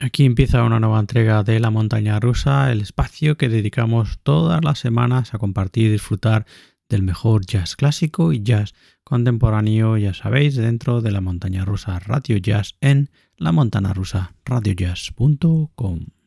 Aquí empieza una nueva entrega de La Montaña Rusa, el espacio que dedicamos todas las semanas a compartir y disfrutar del mejor jazz clásico y jazz contemporáneo, ya sabéis, dentro de La Montaña Rusa Radio Jazz en la montana rusa radiojazz.com.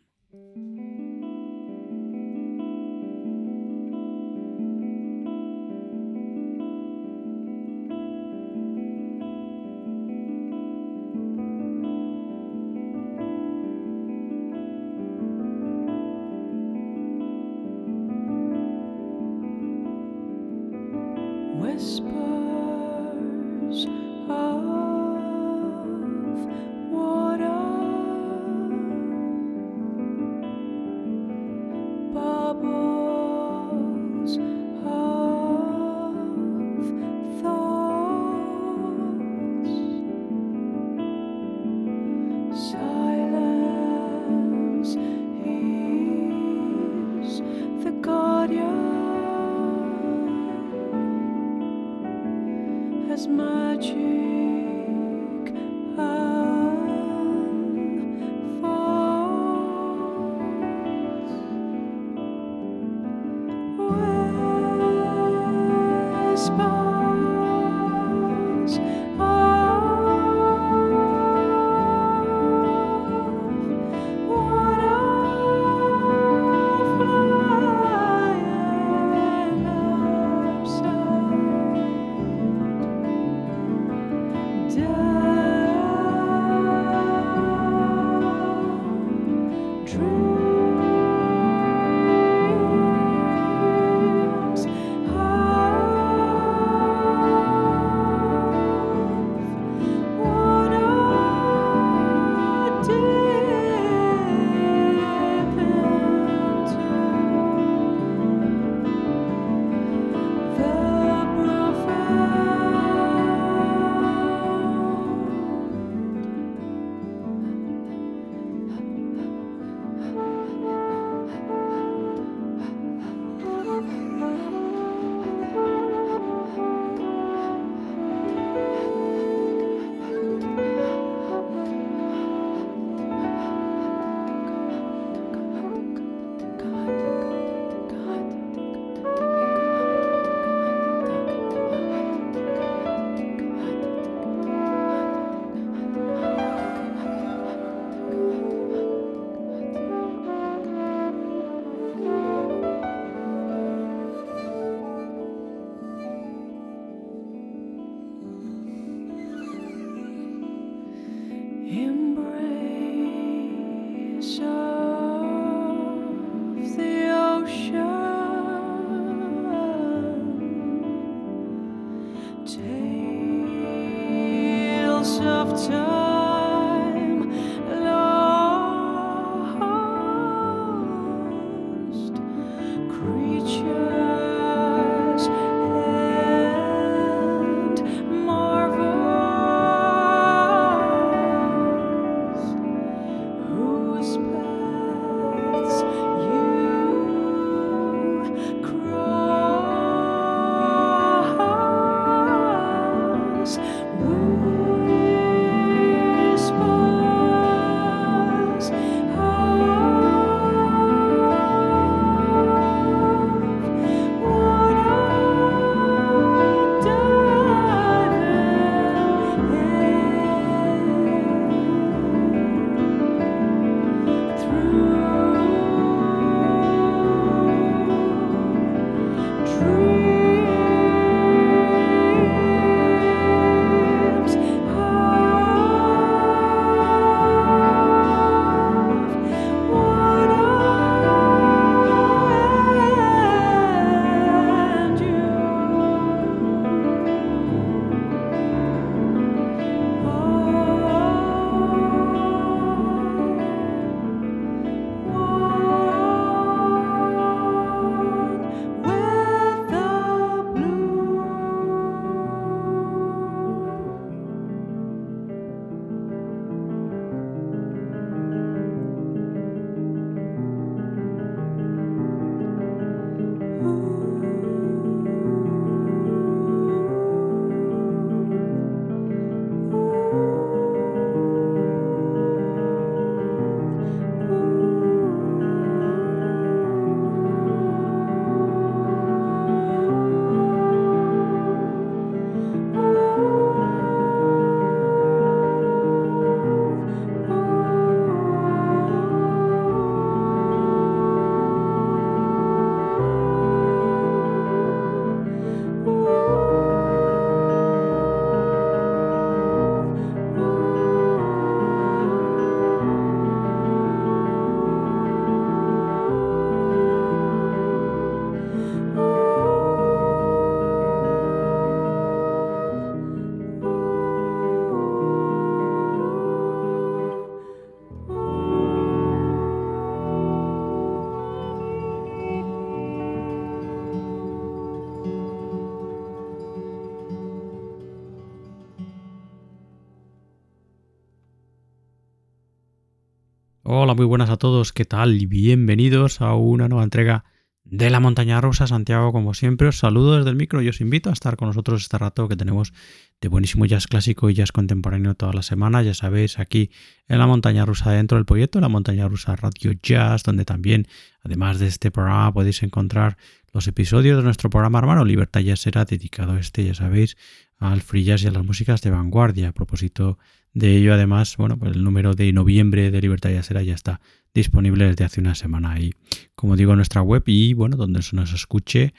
Muy buenas a todos, ¿qué tal? Bienvenidos a una nueva entrega de la montaña rusa, Santiago, como siempre, os saludo desde el micro y os invito a estar con nosotros este rato que tenemos de buenísimo jazz clásico y jazz contemporáneo toda la semana, ya sabéis, aquí en la montaña rusa dentro del proyecto, la montaña rusa Radio Jazz, donde también, además de este programa, podéis encontrar los episodios de nuestro programa hermano Libertad Jazz será dedicado este, ya sabéis, al free jazz y a las músicas de vanguardia. A propósito de ello, además, bueno, pues el número de noviembre de Libertad Jazzera ya está disponible desde hace una semana ahí, como digo, en nuestra web y bueno, donde se nos escuche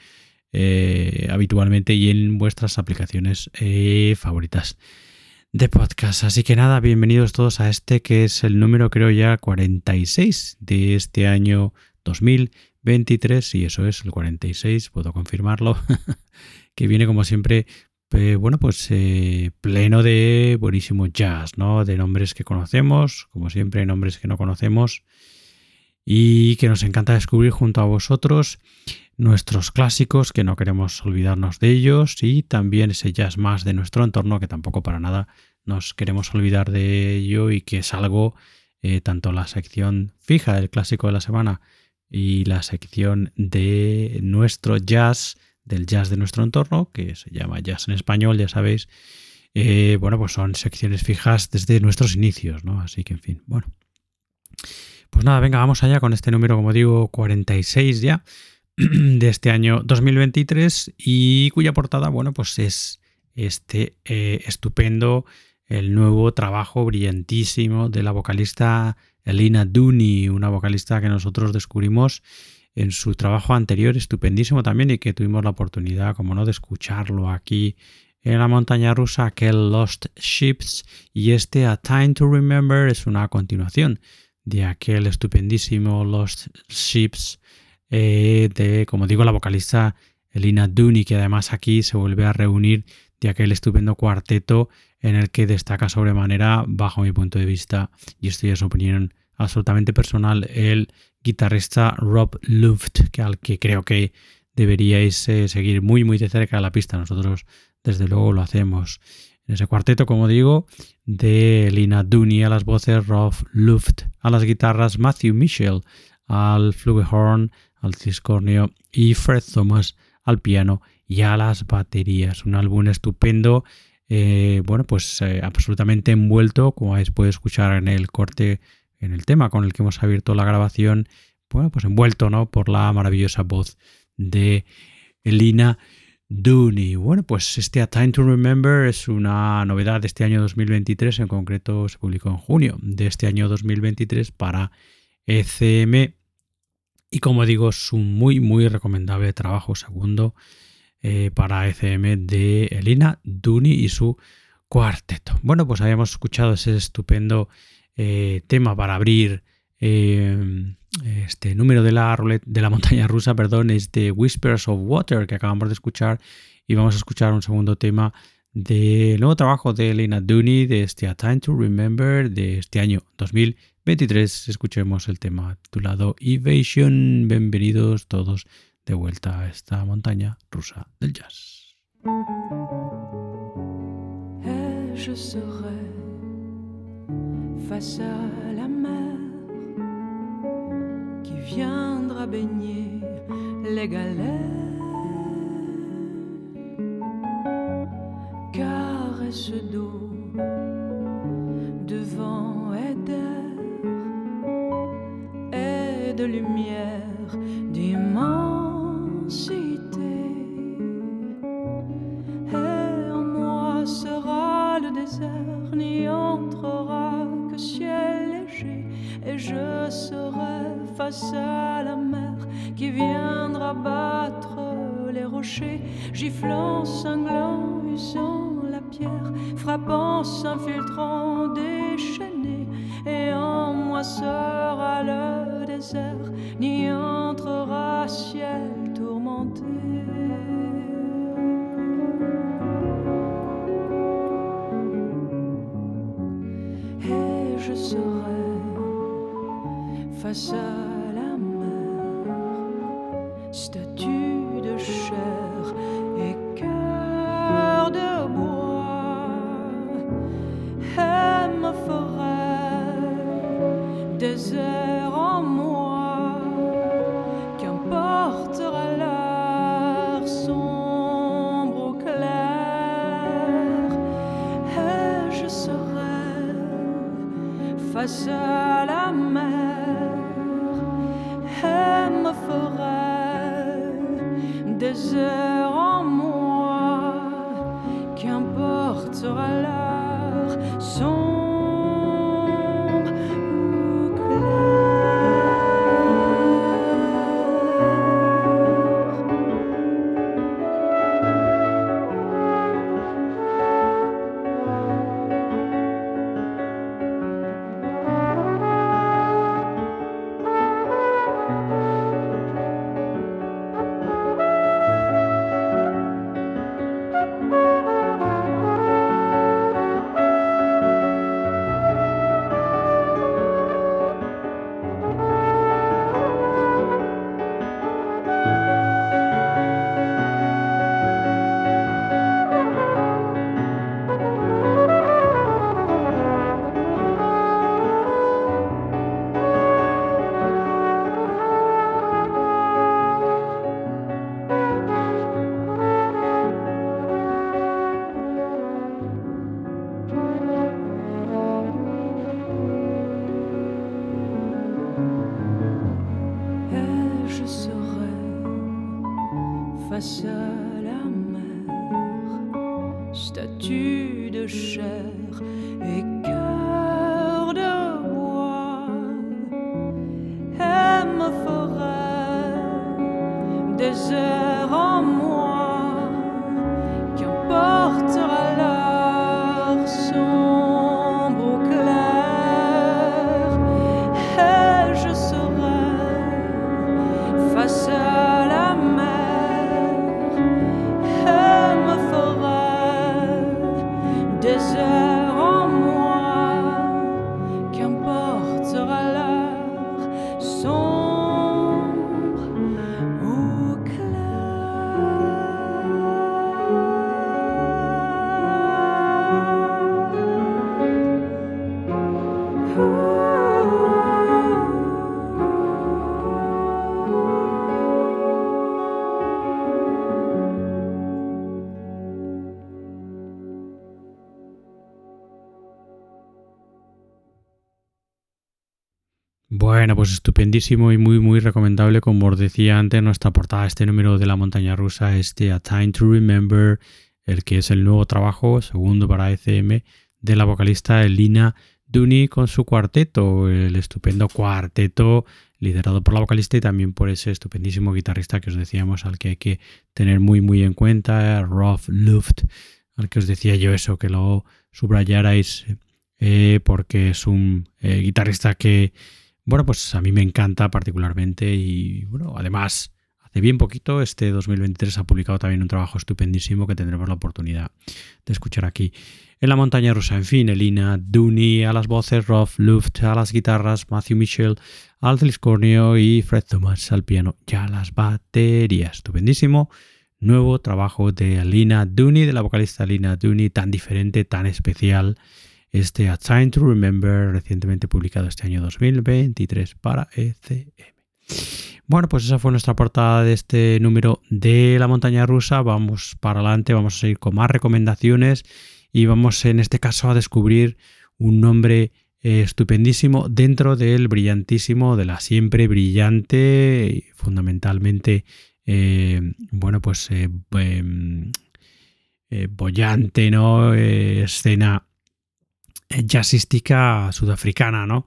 eh, habitualmente y en vuestras aplicaciones eh, favoritas de podcast. Así que nada, bienvenidos todos a este que es el número creo ya 46 de este año 2023 y eso es el 46, puedo confirmarlo, que viene como siempre eh, bueno, pues eh, pleno de buenísimo jazz, ¿no? De nombres que conocemos, como siempre, nombres que no conocemos y que nos encanta descubrir junto a vosotros nuestros clásicos, que no queremos olvidarnos de ellos y también ese jazz más de nuestro entorno, que tampoco para nada nos queremos olvidar de ello y que es algo, eh, tanto la sección fija del clásico de la semana y la sección de nuestro jazz del jazz de nuestro entorno, que se llama Jazz en Español, ya sabéis. Eh, bueno, pues son secciones fijas desde nuestros inicios, ¿no? Así que, en fin, bueno. Pues nada, venga, vamos allá con este número, como digo, 46 ya de este año 2023 y cuya portada, bueno, pues es este eh, estupendo, el nuevo trabajo brillantísimo de la vocalista Elina Dooney, una vocalista que nosotros descubrimos en su trabajo anterior, estupendísimo también, y que tuvimos la oportunidad, como no, de escucharlo aquí en la montaña rusa, aquel Lost Ships, y este A Time to Remember es una continuación de aquel estupendísimo Lost Ships eh, de, como digo, la vocalista Elina Dooney, que además aquí se vuelve a reunir de aquel estupendo cuarteto en el que destaca sobremanera, bajo mi punto de vista, y esto ya es opinión absolutamente personal, el guitarrista Rob Luft, que al que creo que deberíais eh, seguir muy muy de cerca la pista. Nosotros desde luego lo hacemos. En ese cuarteto, como digo, de Lina Dooney a las voces, Rob Luft a las guitarras, Matthew Mitchell al flugelhorn, al ciscornio y Fred Thomas al piano y a las baterías. Un álbum estupendo, eh, bueno, pues eh, absolutamente envuelto, como habéis podido escuchar en el corte en el tema con el que hemos abierto la grabación, bueno, pues envuelto ¿no? por la maravillosa voz de Elina Dooney. Bueno, pues este A Time to Remember es una novedad de este año 2023, en concreto se publicó en junio de este año 2023 para ECM. Y como digo, es un muy, muy recomendable trabajo segundo eh, para ECM de Elina Dooney y su cuarteto. Bueno, pues habíamos escuchado ese estupendo eh, tema para abrir eh, este número de la, de la montaña rusa, perdón, es de Whispers of Water que acabamos de escuchar y vamos a escuchar un segundo tema del nuevo trabajo de Elena Dooney de este A Time to Remember de este año 2023. Escuchemos el tema titulado Evasion. Bienvenidos todos de vuelta a esta montaña rusa del jazz. Face à la mer qui viendra baigner les galets. Caresse d'eau devant et d'air et de lumière d'immensité. À la mer qui viendra battre les rochers, giflant, cinglant, usant la pierre, frappant, s'infiltrant, statue de chair et cœur estupendísimo y muy, muy recomendable, como os decía antes, nuestra portada, este número de la montaña rusa, este A Time to Remember, el que es el nuevo trabajo, segundo para ECM, de la vocalista Elina Duni con su cuarteto, el estupendo cuarteto liderado por la vocalista y también por ese estupendísimo guitarrista que os decíamos, al que hay que tener muy, muy en cuenta, Rolf Luft, al que os decía yo eso, que lo subrayarais eh, porque es un eh, guitarrista que, bueno, pues a mí me encanta particularmente y, bueno, además, hace bien poquito, este 2023 ha publicado también un trabajo estupendísimo que tendremos la oportunidad de escuchar aquí. En la montaña rusa, en fin, Elina Dooney a las voces, Rolf Luft a las guitarras, Matthew Mitchell al triscornio y Fred Thomas al piano y a las baterías. Estupendísimo. Nuevo trabajo de Elina Dooney, de la vocalista Elina Dooney, tan diferente, tan especial. Este A Time to Remember, recientemente publicado este año 2023 para ECM. Bueno, pues esa fue nuestra portada de este número de la montaña rusa. Vamos para adelante, vamos a seguir con más recomendaciones y vamos en este caso a descubrir un nombre eh, estupendísimo dentro del brillantísimo, de la siempre brillante fundamentalmente, eh, bueno, pues eh, eh, bollante, ¿no? Escena jazzística sudafricana, ¿no?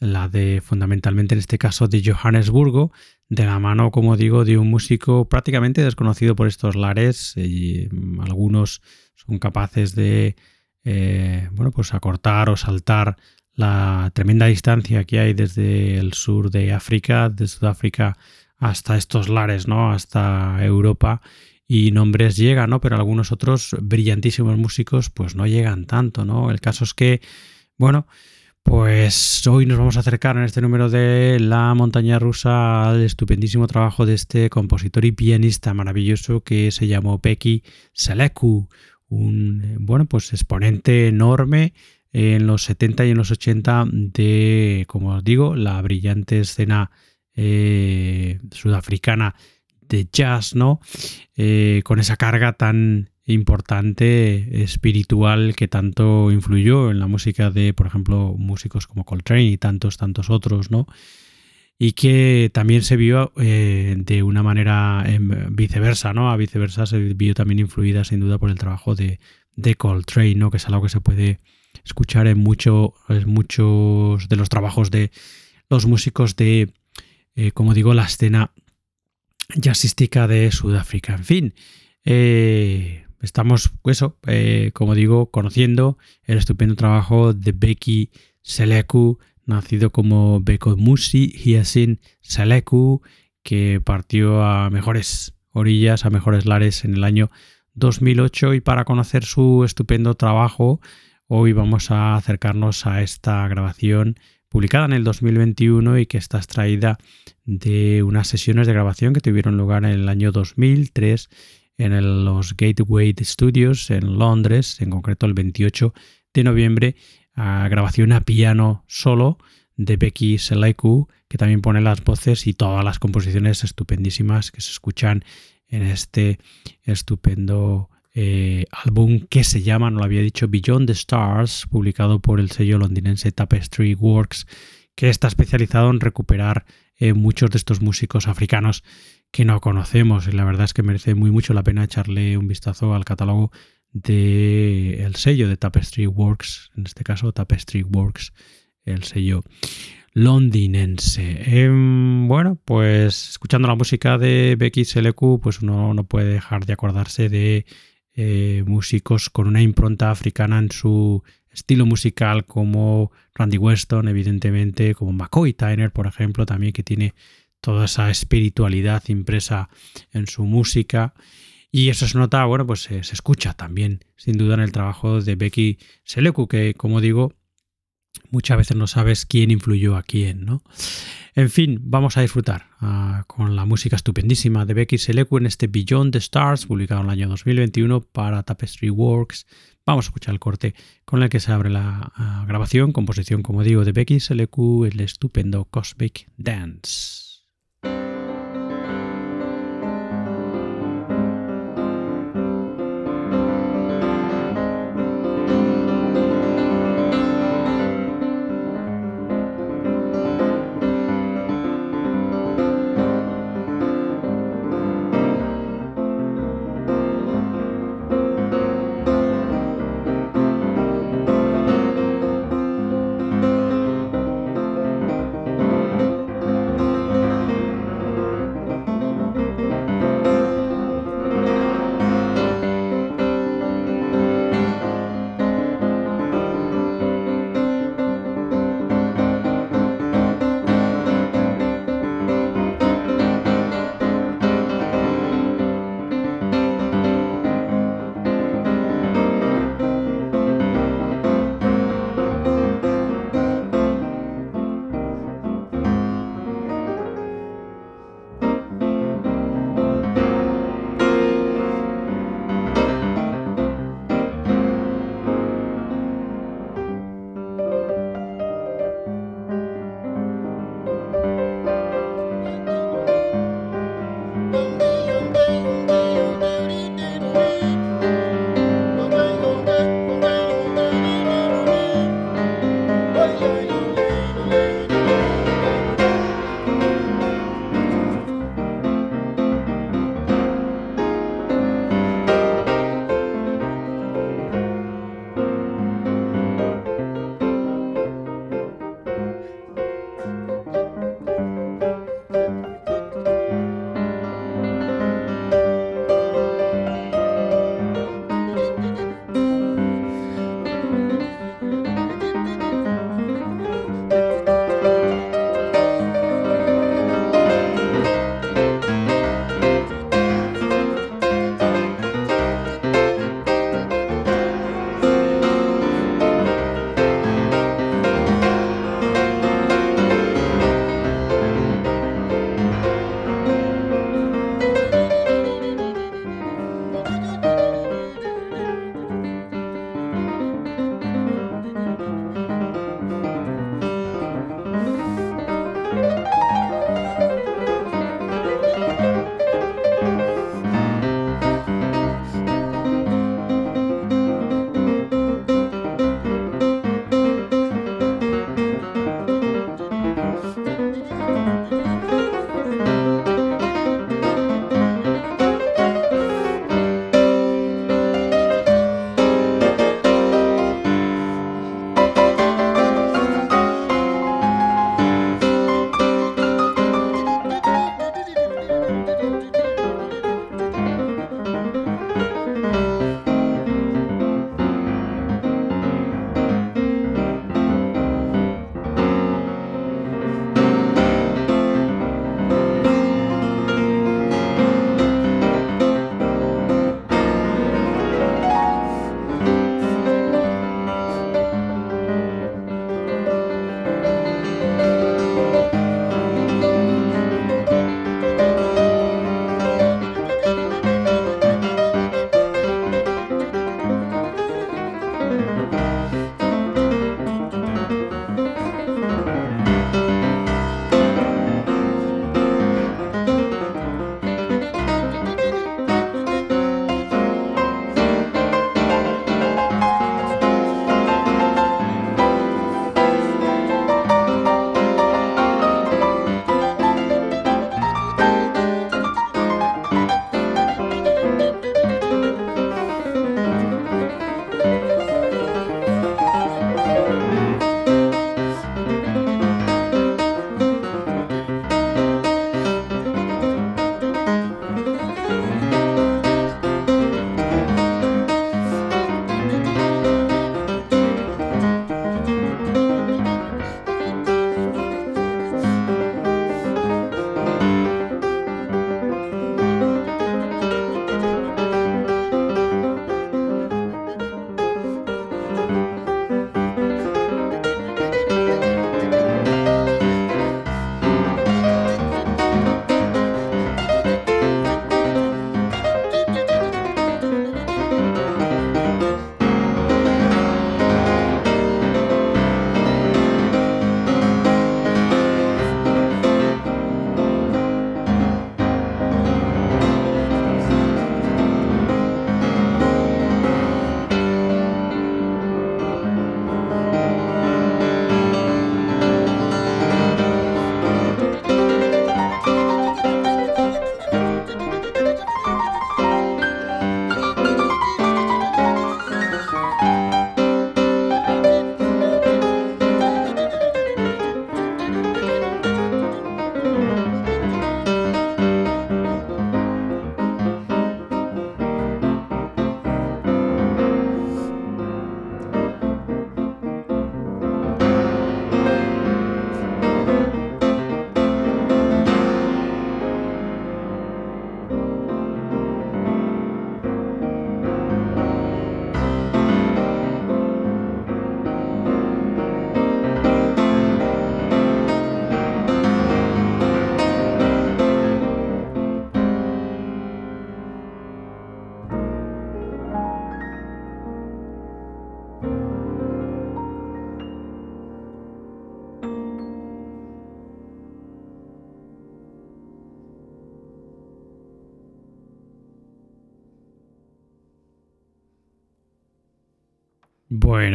La de fundamentalmente en este caso de Johannesburgo, de la mano, como digo, de un músico prácticamente desconocido por estos lares. Y algunos son capaces de, eh, bueno, pues acortar o saltar la tremenda distancia que hay desde el sur de África, de Sudáfrica hasta estos lares, ¿no? Hasta Europa y nombres llegan, ¿no? Pero algunos otros brillantísimos músicos pues no llegan tanto, ¿no? El caso es que, bueno, pues hoy nos vamos a acercar en este número de La montaña rusa al estupendísimo trabajo de este compositor y pianista maravilloso que se llamó Peki Seleku, un bueno, pues exponente enorme en los 70 y en los 80 de, como os digo, la brillante escena eh, sudafricana de jazz, ¿no? Eh, con esa carga tan importante espiritual que tanto influyó en la música de, por ejemplo, músicos como Coltrane y tantos, tantos otros, ¿no? Y que también se vio eh, de una manera viceversa, ¿no? A viceversa se vio también influida sin duda por el trabajo de, de Coltrane, ¿no? Que es algo que se puede escuchar en, mucho, muchos de los trabajos de los músicos de, eh, como digo, la escena jazzística de Sudáfrica. En fin, eh, estamos, eso, eh, como digo, conociendo el estupendo trabajo de Becky Seleku, nacido como Beko Musi Hyasin Seleku, que partió a mejores orillas, a mejores lares en el año 2008 y para conocer su estupendo trabajo Hoy vamos a acercarnos a esta grabación publicada en el 2021 y que está extraída de unas sesiones de grabación que tuvieron lugar en el año 2003 en los Gateway Studios en Londres, en concreto el 28 de noviembre, a grabación a piano solo de Becky Selaiku, que también pone las voces y todas las composiciones estupendísimas que se escuchan en este estupendo eh, álbum que se llama, no lo había dicho, Beyond the Stars, publicado por el sello londinense Tapestry Works, que está especializado en recuperar eh, muchos de estos músicos africanos que no conocemos. Y la verdad es que merece muy mucho la pena echarle un vistazo al catálogo del el sello de Tapestry Works, en este caso Tapestry Works, el sello londinense. Em, bueno, pues escuchando la música de Becky Seleku, pues uno no puede dejar de acordarse de eh, músicos con una impronta africana en su estilo musical como Randy Weston, evidentemente, como McCoy Tyner, por ejemplo, también que tiene toda esa espiritualidad impresa en su música. Y eso se nota, bueno, pues se, se escucha también, sin duda, en el trabajo de Becky Seleku, que, como digo, muchas veces no sabes quién influyó a quién, ¿no? En fin, vamos a disfrutar uh, con la música estupendísima de Becky Seleku en este Beyond the Stars, publicado en el año 2021 para Tapestry Works. Vamos a escuchar el corte con el que se abre la uh, grabación, composición, como digo, de Becky Seleku, el estupendo Cosmic Dance.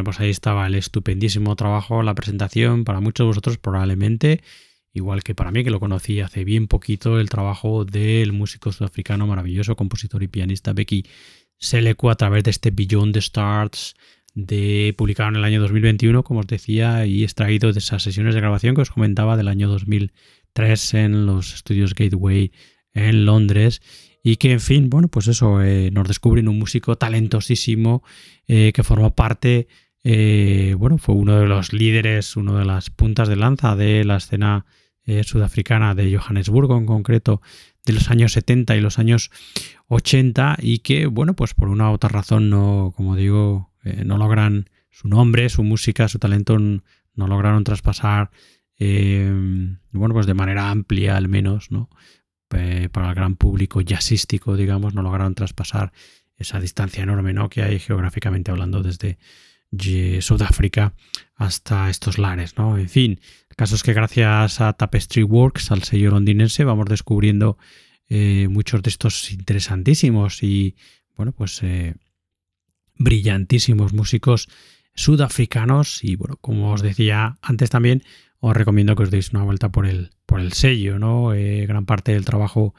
Pues ahí estaba el estupendísimo trabajo, la presentación, para muchos de vosotros probablemente, igual que para mí que lo conocí hace bien poquito, el trabajo del músico sudafricano maravilloso, compositor y pianista Becky Seleku a través de este Beyond the Stars de publicado en el año 2021, como os decía, y extraído de esas sesiones de grabación que os comentaba del año 2003 en los estudios Gateway en Londres. Y que en fin, bueno, pues eso, eh, nos descubren un músico talentosísimo eh, que formó parte, eh, bueno, fue uno de los líderes, uno de las puntas de lanza de la escena sudafricana de Johannesburgo en concreto de los años 70 y los años 80 y que, bueno, pues por una u otra razón no, como digo, no logran su nombre, su música, su talento, no lograron traspasar, bueno, pues de manera amplia al menos, ¿no? Eh, para el gran público jazzístico, digamos, no lograron traspasar esa distancia enorme ¿no? que hay geográficamente hablando desde Sudáfrica hasta estos lares. ¿no? En fin, el caso es que gracias a Tapestry Works, al sello londinense, vamos descubriendo eh, muchos de estos interesantísimos y, bueno, pues eh, brillantísimos músicos sudafricanos y, bueno, como os decía antes también, os recomiendo que os deis una vuelta por el, por el sello, ¿no? Eh, gran parte del trabajo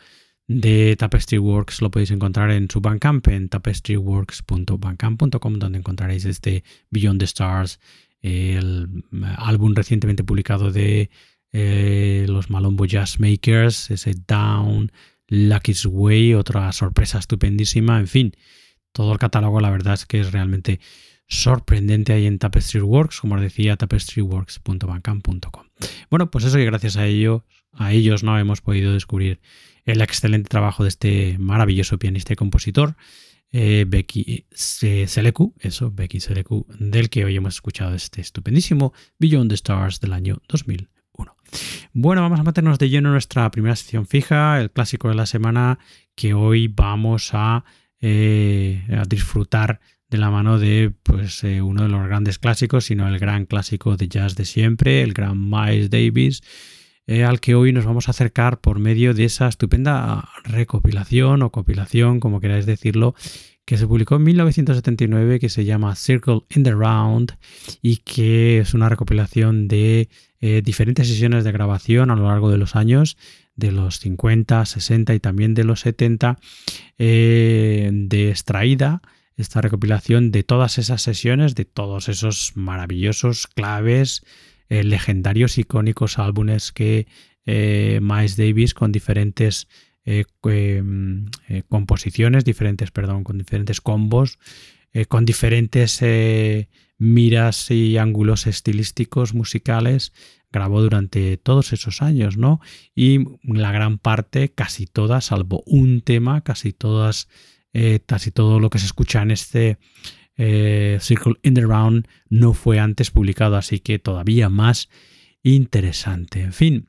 de Tapestry Works lo podéis encontrar en su Bandcamp, en tapestryworks.bandcamp.com, donde encontraréis este Beyond the Stars, el álbum recientemente publicado de eh, los Malombo Jazz Makers, ese Down, Lucky's Way, otra sorpresa estupendísima, en fin, todo el catálogo la verdad es que es realmente sorprendente ahí en Tapestry Works, como os decía, tapestryworks.bancam.com. Bueno, pues eso y gracias a ellos, a ellos no hemos podido descubrir el excelente trabajo de este maravilloso pianista y compositor, eh, Becky Seleku, eso, del que hoy hemos escuchado este estupendísimo Beyond the Stars del año 2001. Bueno, vamos a meternos de lleno en nuestra primera sección fija, el clásico de la semana, que hoy vamos a, eh, disfrutar de la mano de pues, eh, uno de los grandes clásicos, sino el gran clásico de jazz de siempre, el gran Miles Davis, eh, al que hoy nos vamos a acercar por medio de esa estupenda recopilación o compilación, como queráis decirlo, que se publicó en 1979, que se llama Circle in the Round y que es una recopilación de eh, diferentes sesiones de grabación a lo largo de los años, de los 50, 60 y también de los 70, de extraída esta recopilación de todas esas sesiones, de todos esos maravillosos claves, eh, legendarios, icónicos álbumes que eh, Miles Davis con diferentes eh, mm, composiciones, diferentes, perdón, con diferentes combos, con diferentes miras y ángulos estilísticos musicales, grabó durante todos esos años, ¿no? Y la gran parte, casi todas, salvo un tema, casi todas casi todo lo que se escucha en este eh, Circle in the Round no fue antes publicado, así que todavía más interesante. En fin.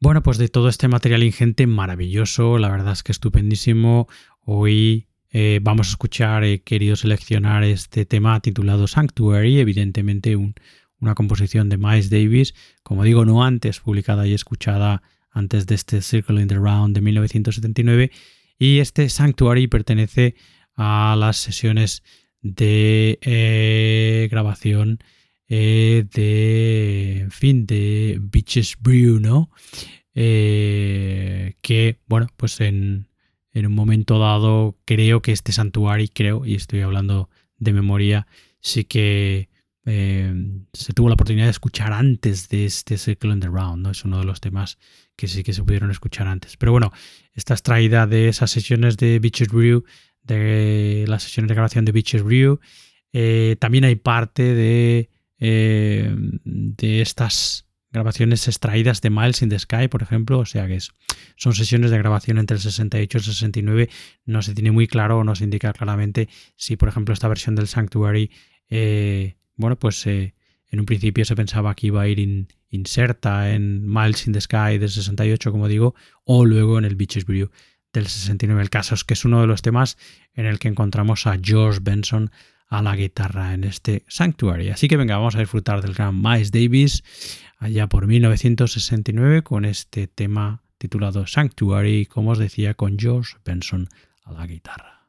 Bueno, pues de todo este material ingente, maravilloso, la verdad es que estupendísimo. Hoy eh, vamos a escuchar, he querido seleccionar este tema titulado Sanctuary, evidentemente una composición de Miles Davis, como digo, no antes publicada y escuchada antes de este Circle in the Round de 1979 y este Sanctuary pertenece a las sesiones de eh, grabación eh, de, en fin, de Beaches Brew, ¿no? Eh, que, bueno, pues en, en, un momento dado creo que este Sanctuary, creo, y estoy hablando de memoria, sí que se tuvo la oportunidad de escuchar antes de este Circle in the Round, ¿no? Es uno de los temas que sí que se pudieron escuchar antes. Pero bueno, esta extraída de esas sesiones de Beaches Brew, de las sesiones de grabación de Beaches Brew. Eh, también hay parte de, eh, de estas grabaciones extraídas de Miles in the Sky, por ejemplo, o sea que son sesiones de grabación entre el 68 y el 69, no se tiene muy claro o no se indica claramente si, por ejemplo, esta versión del Sanctuary, eh, bueno, pues en un principio se pensaba que iba a ir inserta en Miles in the Sky del 68, como digo, o luego en el Beaches Brew del 69. El caso es que es uno de los temas en el que encontramos a George Benson a la guitarra en este Sanctuary. Así que venga, vamos a disfrutar del gran Miles Davis allá por 1969 con este tema titulado Sanctuary, como os decía, con George Benson a la guitarra.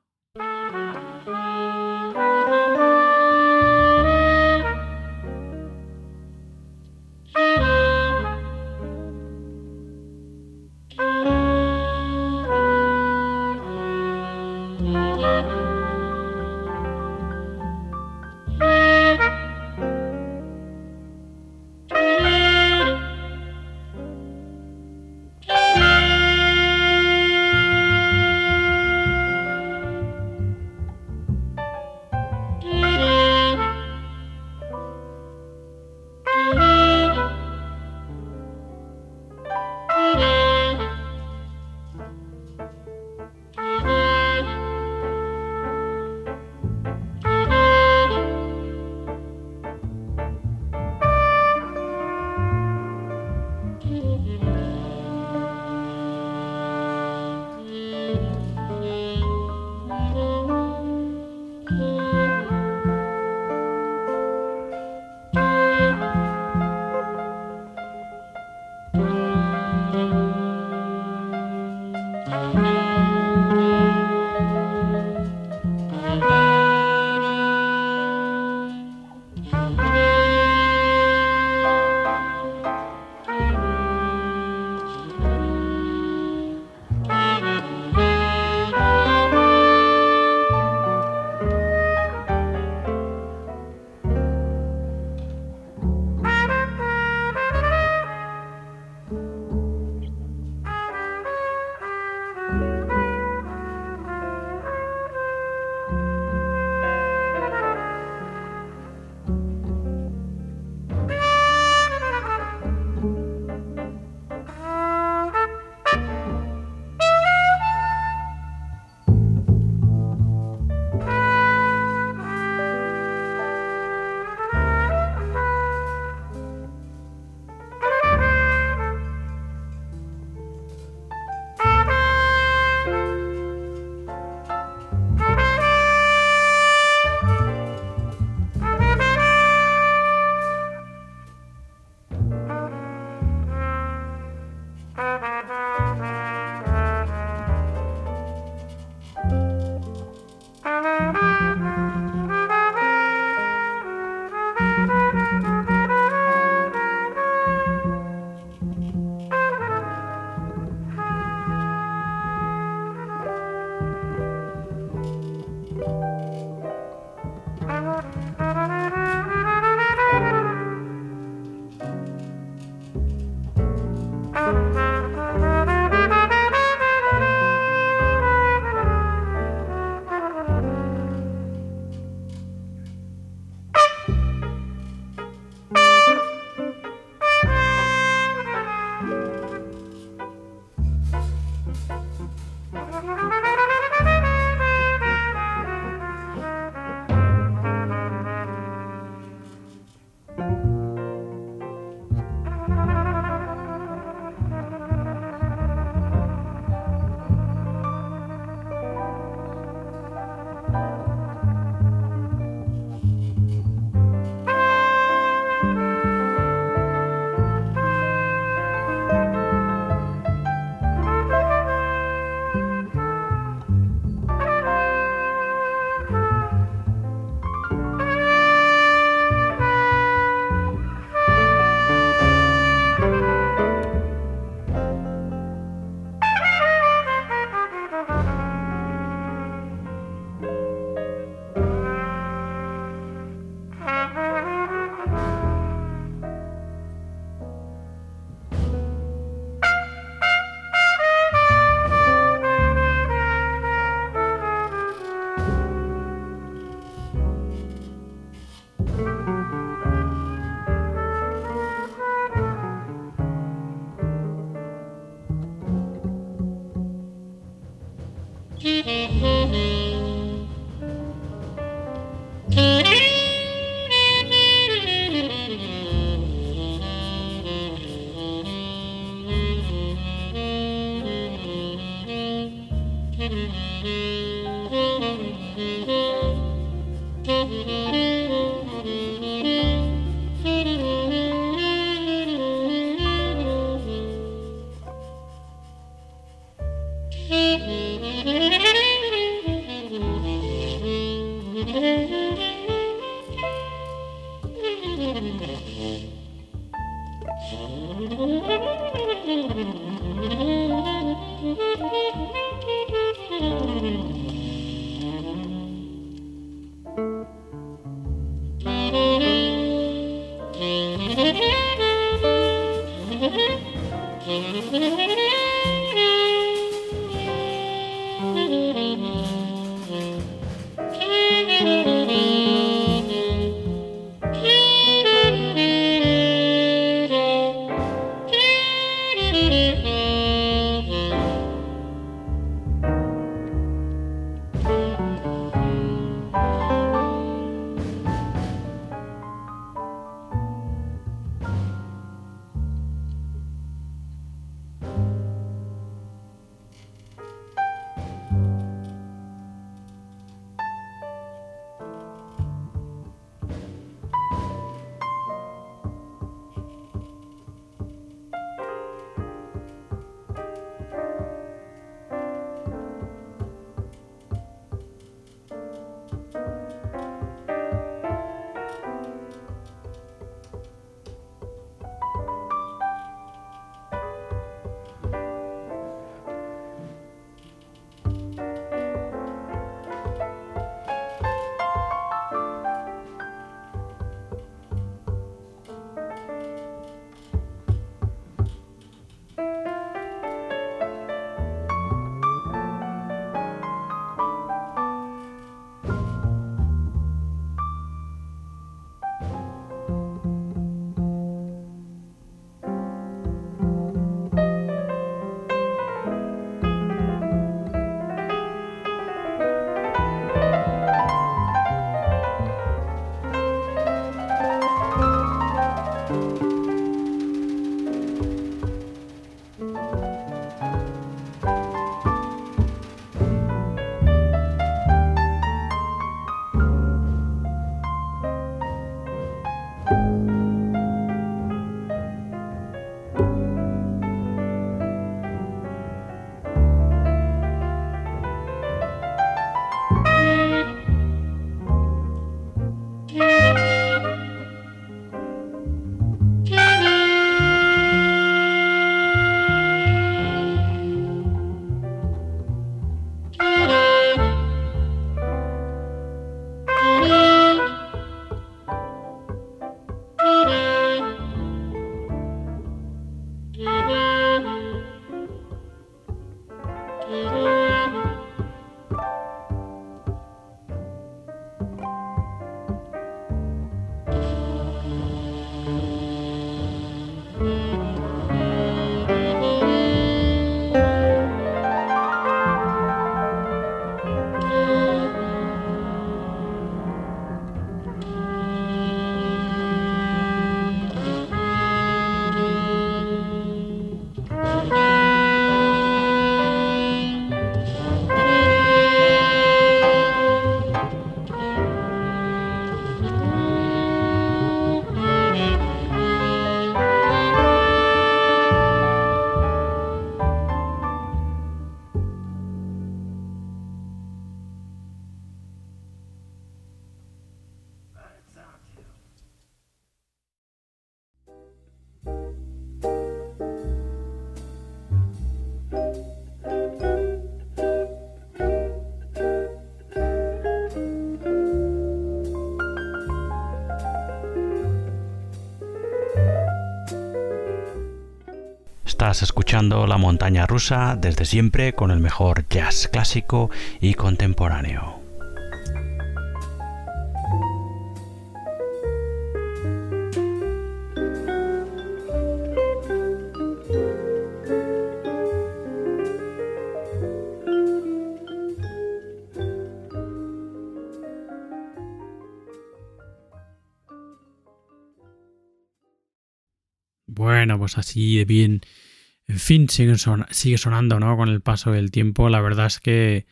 Música Escuchando La Montaña Rusa desde siempre con el mejor jazz clásico y contemporáneo. Bueno, pues así de bien en fin, sigue, sigue sonando, ¿no? Con el paso del tiempo. La verdad es que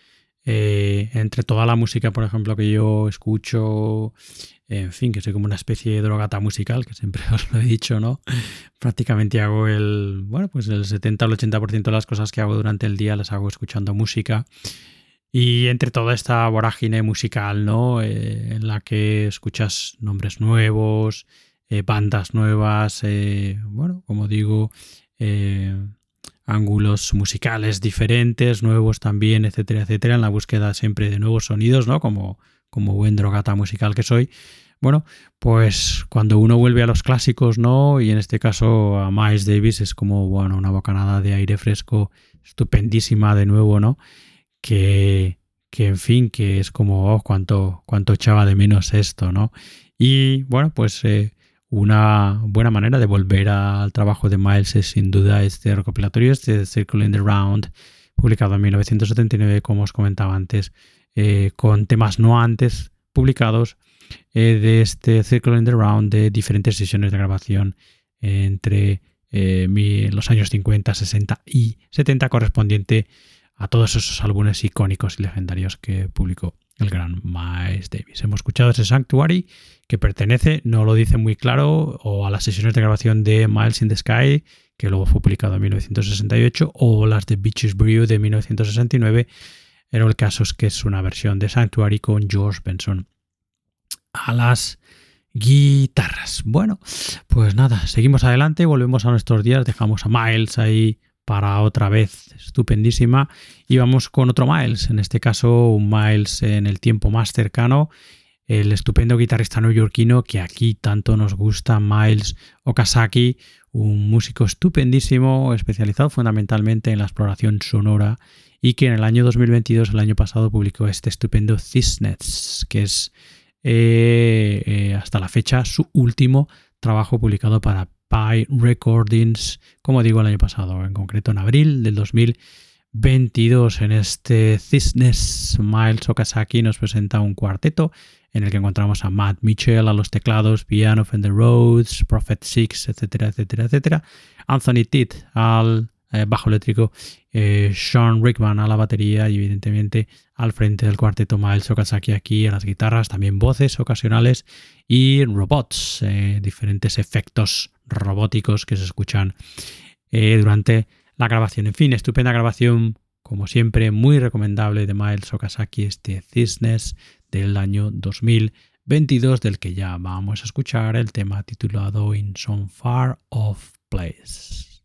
eh, entre toda la música, por ejemplo, que yo escucho, en fin, que soy como una especie de drogata musical, que siempre os lo he dicho, ¿no? Prácticamente hago el, bueno, pues el 70 al 80% de las cosas que hago durante el día las hago escuchando música. Y entre toda esta vorágine musical, ¿no? Eh, en la que escuchas nombres nuevos, eh, bandas nuevas, bueno, como digo, ángulos musicales diferentes, nuevos también, etcétera, etcétera, en la búsqueda siempre de nuevos sonidos, ¿no? Como, como buen drogata musical que soy. Bueno, pues cuando uno vuelve a los clásicos, ¿no? Y en este caso a Miles Davis es como, bueno, una bocanada de aire fresco estupendísima de nuevo, ¿no? Que, que en fin, que es como, oh, cuánto, cuánto echaba de menos esto, ¿no? Y bueno, pues eh, una buena manera de volver al trabajo de Miles es sin duda este recopilatorio, este Circle in the Round, publicado en 1979, como os comentaba antes, eh, con temas no antes publicados eh, de este Circle in the Round de diferentes sesiones de grabación entre eh, los años 50, 60 y 70 correspondiente a todos esos álbumes icónicos y legendarios que publicó el gran Miles Davis. Hemos escuchado ese Sanctuary que pertenece, no lo dice muy claro, o a las sesiones de grabación de Miles in the Sky, que luego fue publicado en 1968, o las de Beaches Brew de 1969. Pero el caso es que es una versión de Sanctuary con George Benson a las guitarras. Bueno, pues nada, seguimos adelante, volvemos a nuestros días, dejamos a Miles ahí para otra vez estupendísima. Y vamos con otro Miles, en este caso un Miles en el tiempo más cercano, el estupendo guitarrista neoyorquino que aquí tanto nos gusta, Miles Okazaki, un músico estupendísimo, especializado fundamentalmente en la exploración sonora y que en el año 2022, el año pasado, publicó este estupendo Cisnets, que es eh, eh, hasta la fecha su último trabajo publicado para Pie Recordings, como digo el año pasado, en concreto en abril del 2022. En este Cisnes, Miles Okazaki nos presenta un cuarteto en el que encontramos a Matt Mitchell a los teclados, piano, Fender Rhodes, Prophet Six, etcétera, etcétera, etcétera. Anthony Titt al eh, bajo eléctrico, eh, Sean Rickman a la batería y evidentemente al frente del cuarteto Miles Okazaki aquí a las guitarras, también voces ocasionales y robots, eh, diferentes efectos robóticos que se escuchan durante la grabación. En fin, estupenda grabación, como siempre, muy recomendable de Miles Okazaki, este Cisnes del año 2022, del que ya vamos a escuchar el tema titulado In Some Far Off Place.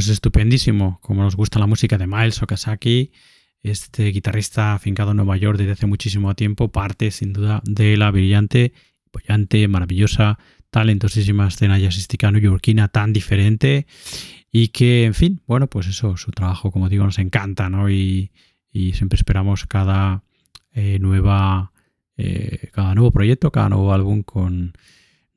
Pues estupendísimo. Como nos gusta la música de Miles Okazaki, este guitarrista afincado en Nueva York desde hace muchísimo tiempo, parte sin duda de la brillante, apoyante, maravillosa, talentosísima escena jazzística neoyorquina tan diferente y que, en fin, bueno, pues eso, su trabajo, como digo, nos encanta, ¿no? Y, siempre esperamos cada eh, nueva, eh, cada nuevo proyecto, cada nuevo álbum con,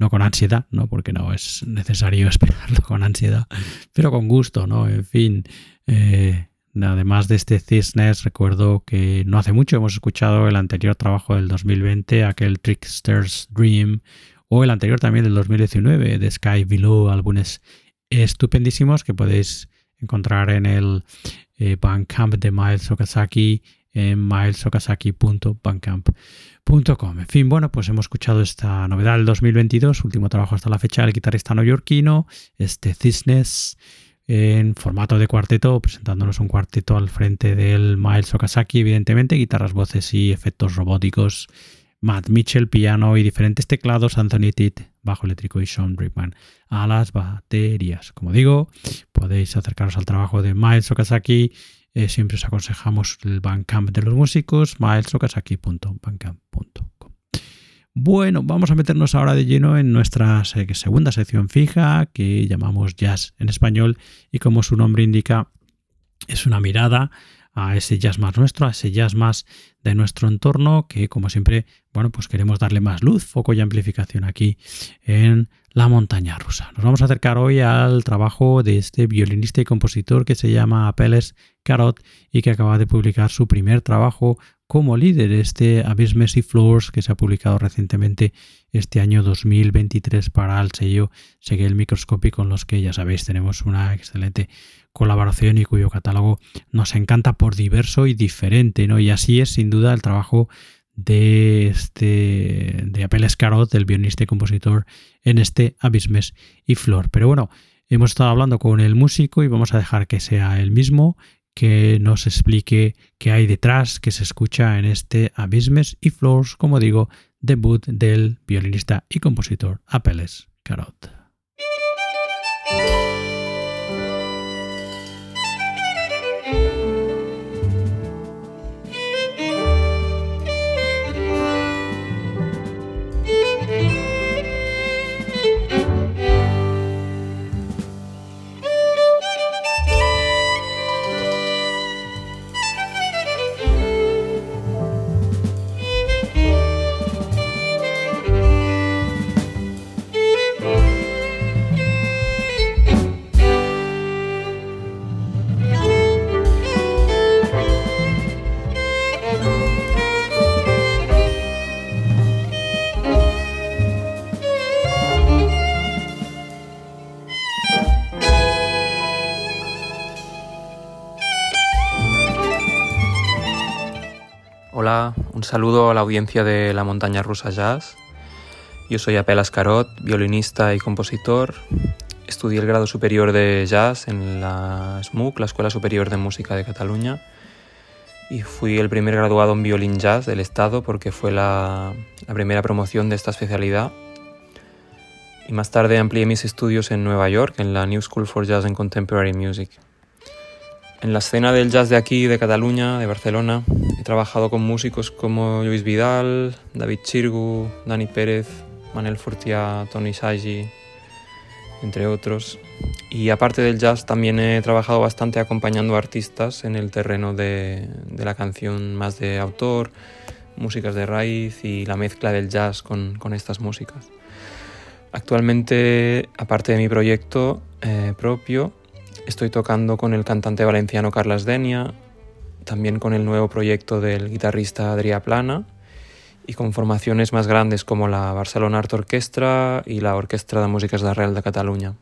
con ansiedad, ¿no? Porque no es necesario esperarlo con ansiedad, pero con gusto, ¿no? En fin, eh, además de este Cisnes, recuerdo que no hace mucho hemos escuchado el anterior trabajo del 2020, aquel Trickster's Dream, o el anterior también del 2019, de Sky Below, álbumes estupendísimos que podéis encontrar en el eh, Bandcamp de Miles Okazaki en milesokazaki.bandcamp.com. En fin, bueno, pues hemos escuchado esta novedad del 2022, último trabajo hasta la fecha del guitarrista neoyorquino, este Cisnes, en formato de cuarteto, presentándonos un cuarteto al frente del Miles Okazaki, evidentemente, guitarras, voces y efectos robóticos. Matt Mitchell, piano y diferentes teclados, Anthony Titt, bajo eléctrico y Sean Brickman a las baterías. Como digo, podéis acercaros al trabajo de Miles Okazaki eh, siempre os aconsejamos el Bandcamp de los músicos, maelsokasaki.bandcamp.com. Bueno, vamos a meternos ahora de lleno en nuestra segunda sección fija que llamamos Jazz en español y como su nombre indica es una mirada a ese jazz más nuestro, a ese jazz más de nuestro entorno, que como siempre, bueno, pues queremos darle más luz, foco y amplificación aquí en la montaña rusa. Nos vamos a acercar hoy al trabajo de este violinista y compositor que se llama Apeles Carot y que acaba de publicar su primer trabajo como líder, este Abyss Messi Floors, que se ha publicado recientemente este año 2023 para el sello Seguel Microscopy, con los que ya sabéis tenemos una excelente colaboración y cuyo catálogo nos encanta por diverso y diferente, ¿no? Y así es sin duda el trabajo de este de Apel Escarot, del violinista y compositor en este Abismes y Flor. Pero bueno, hemos estado hablando con el músico y vamos a dejar que sea el mismo que nos explique qué hay detrás que se escucha en este Abismes y Flores, como digo, debut del violinista y compositor Apeles Carot. Un saludo a la audiencia de la montaña rusa jazz. Yo soy Apel Ascarot, violinista y compositor. Estudié el grado superior de jazz en la SMUC, la Escuela Superior de Música de Cataluña, y fui el primer graduado en violín jazz del Estado porque fue la, primera promoción de esta especialidad. Y más tarde amplié mis estudios en Nueva York, en la New School for Jazz and Contemporary Music. En la escena del jazz de aquí, de Cataluña, de Barcelona, he trabajado con músicos como Luis Vidal, David Chirgu, Dani Pérez, Manel Fortià, Tony Sagi, entre otros. Y aparte del jazz, también he trabajado bastante acompañando artistas en el terreno de, la canción más de autor, músicas de raíz y la mezcla del jazz con, estas músicas. Actualmente, aparte de mi proyecto eh, propio, Estoy tocando con el cantante valenciano Carlas Denia, también con el nuevo proyecto del guitarrista Adrià Plana y con formaciones más grandes como la Barcelona Art Orquestra y la Orquestra de Músicas de Real de Cataluña.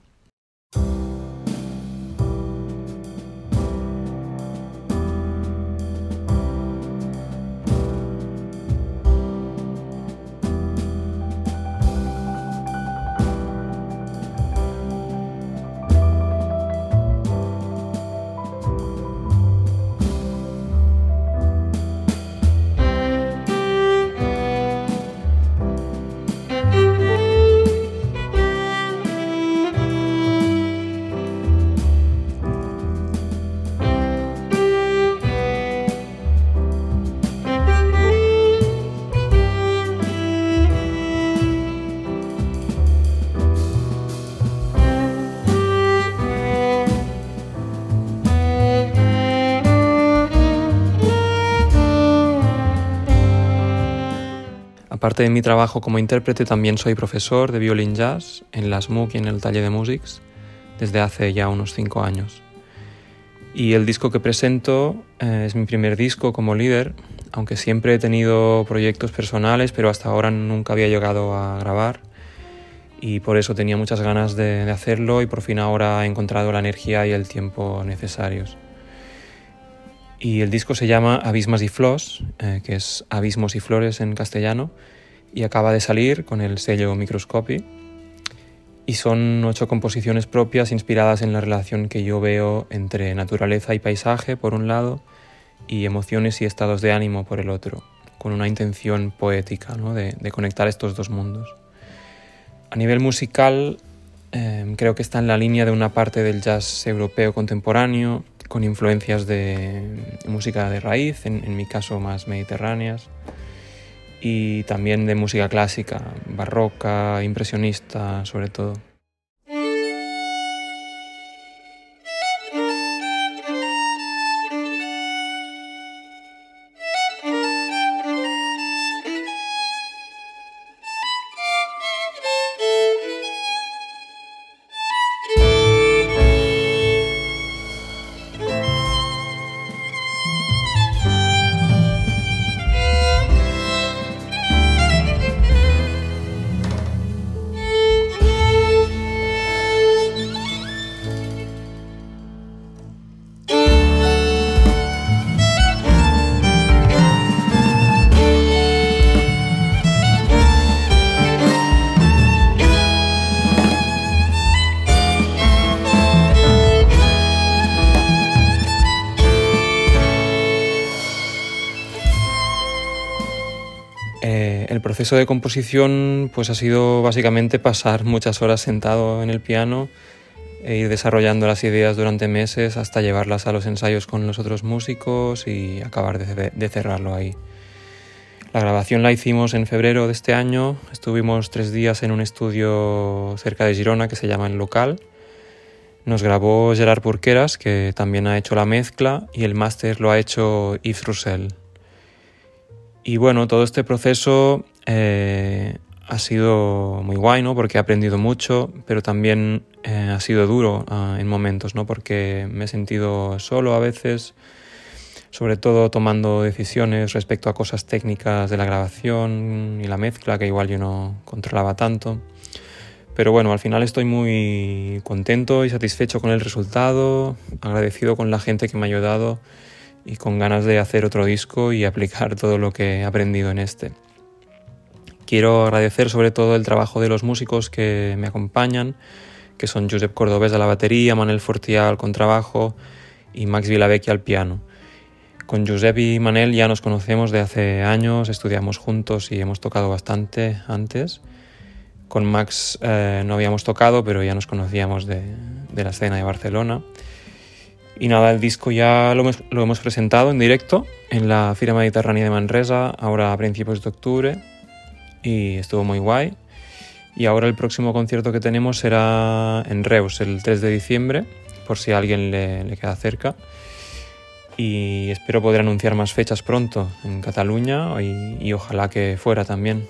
Aparte de mi trabajo como intérprete, también soy profesor de violín jazz en la SMUC y en el taller de Musics desde hace ya unos cinco años. Y el disco que presento eh, es mi primer disco como líder, aunque siempre he tenido proyectos personales, pero hasta ahora nunca había llegado a grabar y por eso tenía muchas ganas de, hacerlo y por fin ahora he encontrado la energía y el tiempo necesarios. Y el disco se llama Abismas y Flos, eh, que es Abismos y Flores en castellano, y acaba de salir con el sello Microscopy. Y son ocho composiciones propias inspiradas en la relación que yo veo entre naturaleza y paisaje por un lado y emociones y estados de ánimo por el otro, con una intención poética de conectar estos dos mundos. A nivel musical, em, creo que está en la línea de una parte del jazz europeo contemporáneo, con influencias de música de raíz, en, mi caso más mediterráneas, y también de música clásica, barroca, impresionista sobre todo. De composición pues ha sido básicamente pasar muchas horas sentado en el piano e ir desarrollando las ideas durante meses hasta llevarlas a los ensayos con los otros músicos y acabar de, cerrarlo ahí. La grabación la hicimos en febrero de este año, estuvimos tres días en un estudio cerca de Girona que se llama El Local. Nos grabó Gerard Purqueras, que también ha hecho la mezcla, y el máster lo ha hecho Yves Roussel. Y bueno, todo este proceso eh, ha sido muy guay, ¿no? Porque he aprendido mucho, pero también eh, ha sido duro ah, en momentos, ¿no? Porque me he sentido solo a veces, sobre todo tomando decisiones respecto a cosas técnicas de la grabación y la mezcla, que igual yo no controlaba tanto. Pero bueno, al final estoy muy contento y satisfecho con el resultado, agradecido con la gente que me ha ayudado y con ganas de hacer otro disco y aplicar todo lo que he aprendido en este. Quiero agradecer sobre todo el trabajo de los músicos que me acompañan, que son Josep Cordobés a la batería, Manel Fortià al contrabajo y Max Vilavecchi al piano. Con Josep y Manel ya nos conocemos de hace años, estudiamos juntos y hemos tocado bastante antes. Con Max eh, no habíamos tocado, pero ya nos conocíamos de, de la escena de Barcelona. Y nada, el disco ya lo lo hemos presentado en directo en la Fira Mediterránea de Manresa, ahora a principios de octubre y estuvo muy guay. Y ahora el próximo concierto que tenemos será en Reus el 3 de diciembre, por si a alguien le, queda cerca. Y espero poder anunciar más fechas pronto en Cataluña y, ojalá que fuera también.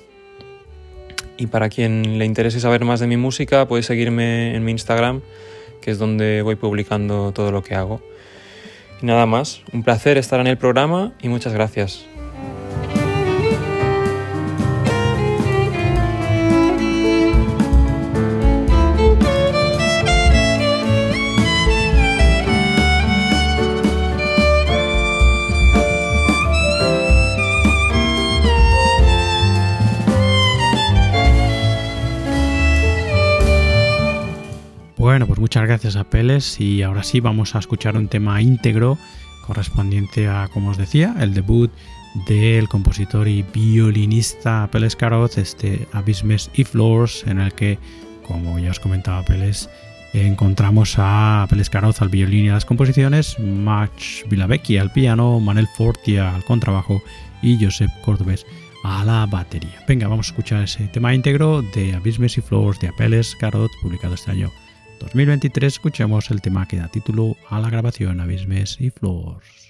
Y para quien le interese saber más de mi música, puede seguirme en mi Instagram, que es donde voy publicando todo lo que hago. Y nada más, un placer estar en el programa y muchas gracias. Bueno, pues muchas gracias a Peles y ahora sí vamos a escuchar un tema íntegro correspondiente a, como os decía, el debut del compositor y violinista Peles Carot, este Abysmes y Floors, en el que, como ya os comentaba Peles, encontramos a Peles Carot al violín y a las composiciones, Max Vilavecchi al piano, Manel Forti al contrabajo y Josep Cordobés a la batería. Venga, vamos a escuchar ese tema íntegro de Abysmes y Floors de Apeles Carot, publicado este año 2023 escuchemos el tema que da título a la grabación Abismes y Floors.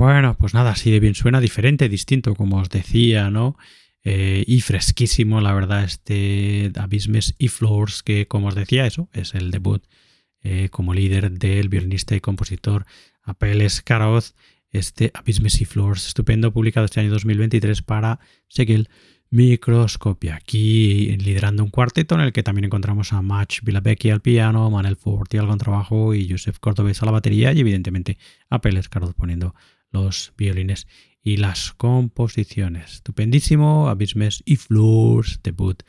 Bueno, pues nada, así de bien suena, diferente, distinto, como os decía, ¿no? Eh, y fresquísimo, la verdad, este Abysmes y Floors, que como os decía, eso es el debut eh, como líder del violinista y compositor Apeles Caroz, este Abysmes y Floors, estupendo, publicado este año 2023 para seguir Microscopia. Aquí liderando un cuarteto en el que también encontramos a Match Vilabecchi al piano, Manel Forti al contrabajo y Joseph Cordobés a la batería y evidentemente a Peles Carlos poniendo los violines y las composiciones. Estupendísimo, Abismes y Floors, debut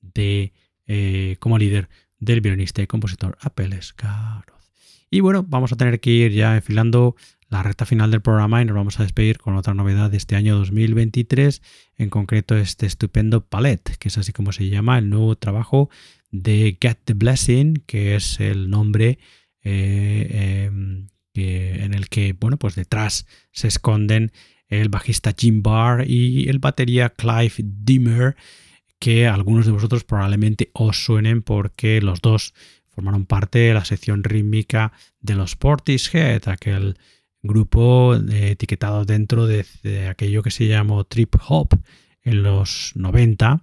de eh, como líder del violinista y compositor Apeles Caroz. Y bueno, vamos a tener que ir ya enfilando la recta final del programa y nos vamos a despedir con otra novedad de este año 2023, en concreto este estupendo Palette, que es así como se llama el nuevo trabajo de Get the Blessing, que es el nombre eh, en el que, bueno, pues detrás se esconden el bajista Jim Barr y el batería Clive Dimmer, que algunos de vosotros probablemente os suenen porque los dos formaron parte de la sección rítmica de los Portishead, aquel grupo eh, etiquetado dentro de, aquello que se llamó trip hop en los 90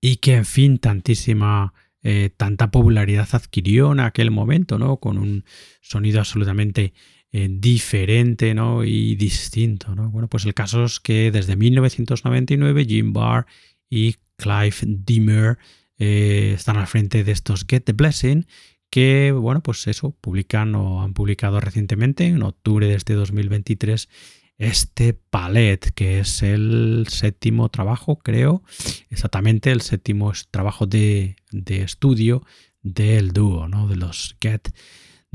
y que en fin tantísima eh, tanta popularidad adquirió en aquel momento no con un sonido absolutamente eh, diferente ¿no? y distinto ¿no? bueno pues el caso es que desde 1999 Jim Barr y Clive Dimmer están al frente de estos Get the Blessing que, bueno, pues eso, publican o han publicado recientemente, en octubre de este 2023, este Palet, que es el séptimo trabajo, creo, exactamente el séptimo trabajo de, estudio del dúo, ¿no? De los Get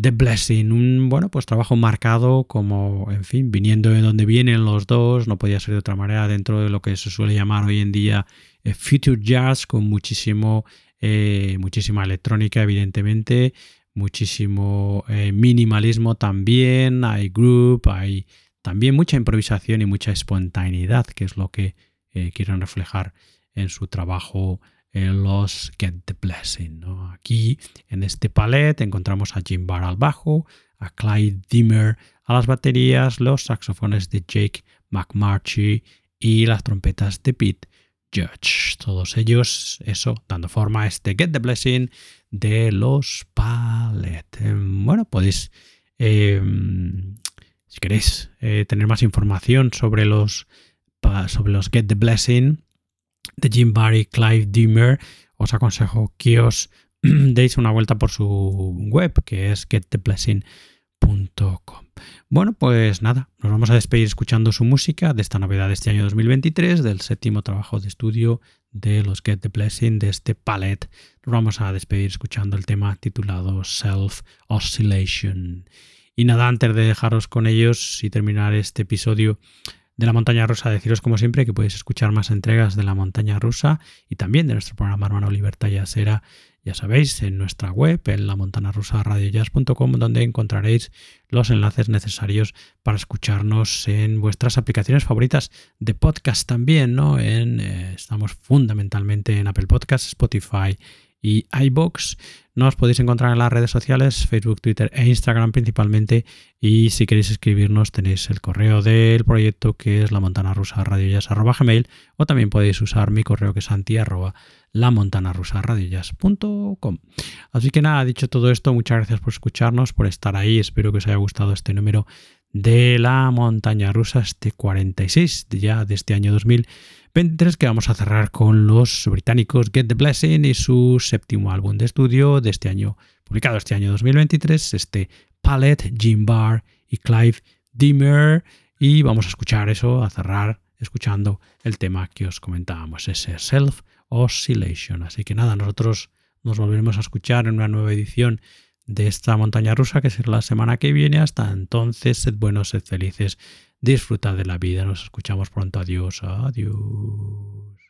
the Blessing, un bueno, pues trabajo marcado como, en fin, viniendo de donde vienen los dos, no podía ser de otra manera dentro de lo que se suele llamar hoy en día eh, Future Jazz, con muchísimo eh, muchísima electrónica, evidentemente, muchísimo eh, minimalismo también, hay group, hay también mucha improvisación y mucha espontaneidad, que es lo que quieren reflejar en su trabajo los Get the Blessing. Aquí, en este palet, encontramos a Jim Barr al bajo, a Clyde Dimmer a las baterías, los saxofones de Jake McMarchy y las trompetas de Pete Judge. Todos ellos, eso, dando forma a este Get the Blessing de los Palette. Em, bueno, podéis, em, si queréis eh, tener más información sobre los, sobre los Get the Blessing de Jim Barry, Clive Dimmer, os aconsejo que os deis una vuelta por su web, que es gettheblessing.com. Bueno, pues nada, nos vamos a despedir escuchando su música de esta novedad de este año 2023, del séptimo trabajo de estudio de los Get the Blessing, de este palette. Nos vamos a despedir escuchando el tema titulado Self Oscillation. Y nada, antes de dejaros con ellos y terminar este episodio de la montaña rusa, deciros como siempre que podéis escuchar más entregas de la montaña rusa y también de nuestro programa hermano Libertad y Asera ya sabéis, en nuestra web, en la radiojazz.com, donde encontraréis los enlaces necesarios para escucharnos en vuestras aplicaciones favoritas de podcast también, ¿no? En, eh, estamos fundamentalmente en Apple Podcasts, Spotify y iBox. Nos podéis encontrar en las redes sociales, Facebook, Twitter e Instagram principalmente. Y si queréis escribirnos, tenéis el correo del proyecto que es la montana rusa o también podéis usar mi correo que es anti la montana rusa Así que nada, dicho todo esto, muchas gracias por escucharnos, por estar ahí. Espero que os haya gustado este número de la montaña rusa, este 46 ya de este año 2023, que vamos a cerrar con los británicos Get the Blessing y su séptimo álbum de estudio de este año, publicado este año 2023, este Palette, Jim Barr y Clive Dimmer. Y vamos a escuchar eso, a cerrar escuchando el tema que os comentábamos, ese Self Oscillation. Así que nada, nosotros nos volveremos a escuchar en una nueva edición de esta montaña rusa que será la semana que viene. Hasta entonces, sed buenos, sed felices, disfrutad de la vida. Nos escuchamos pronto. Adiós, adiós.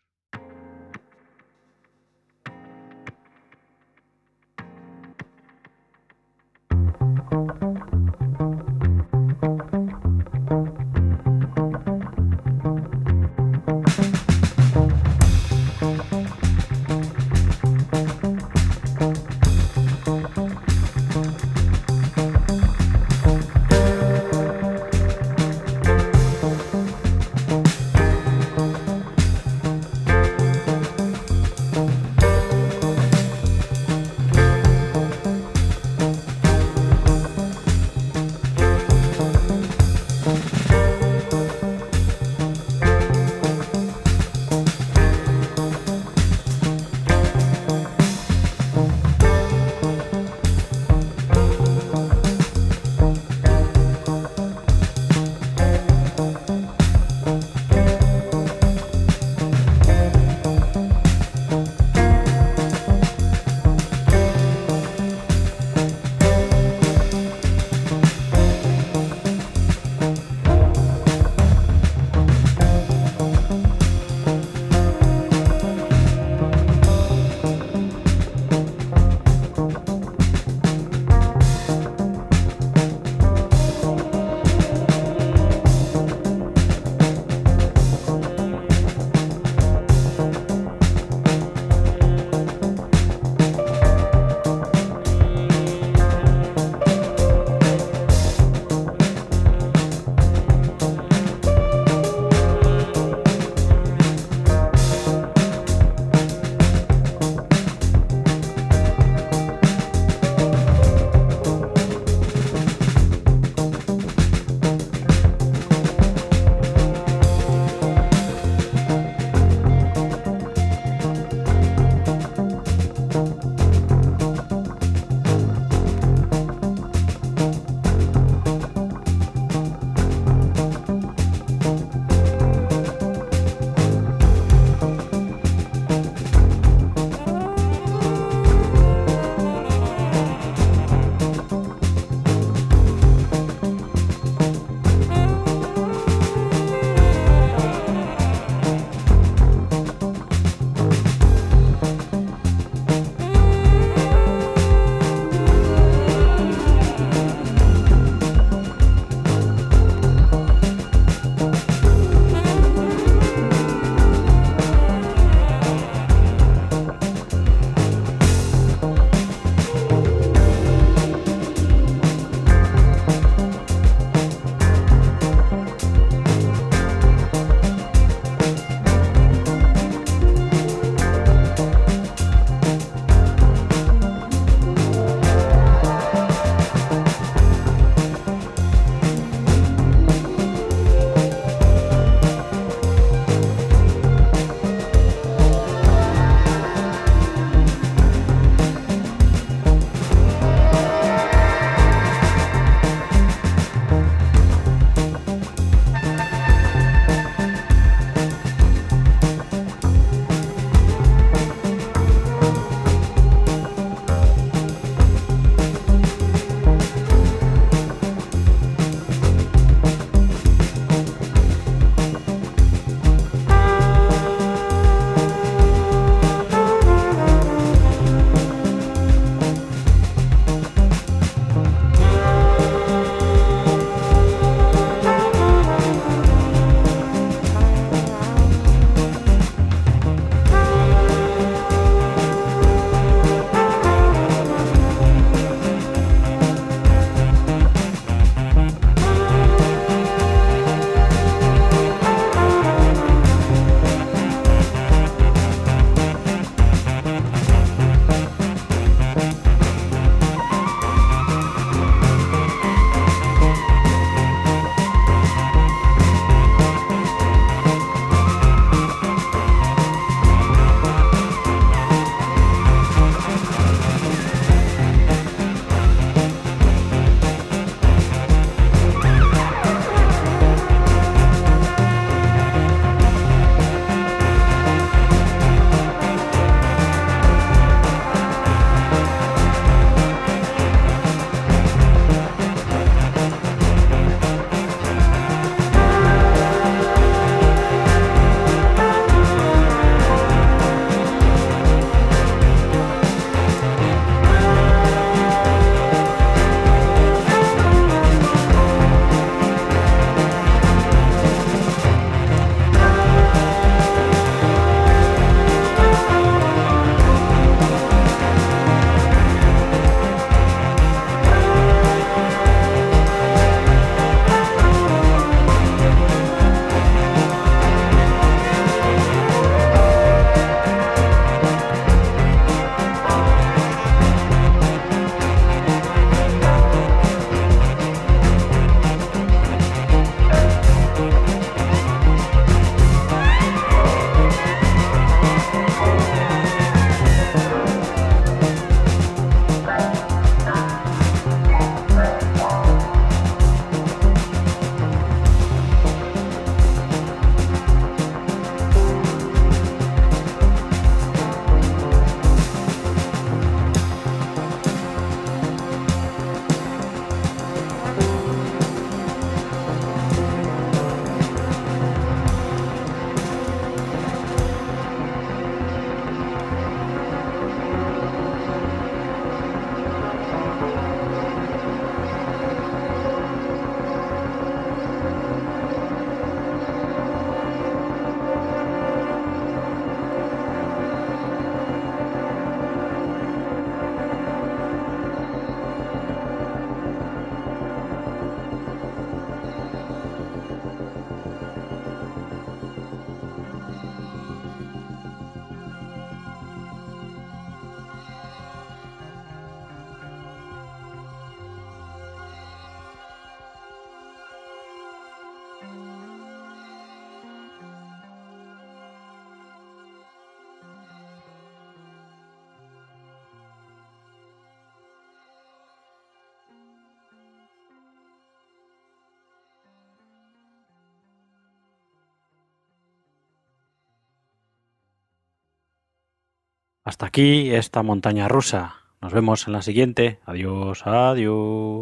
Hasta aquí esta montaña rusa. Nos vemos en la siguiente. Adiós, adiós.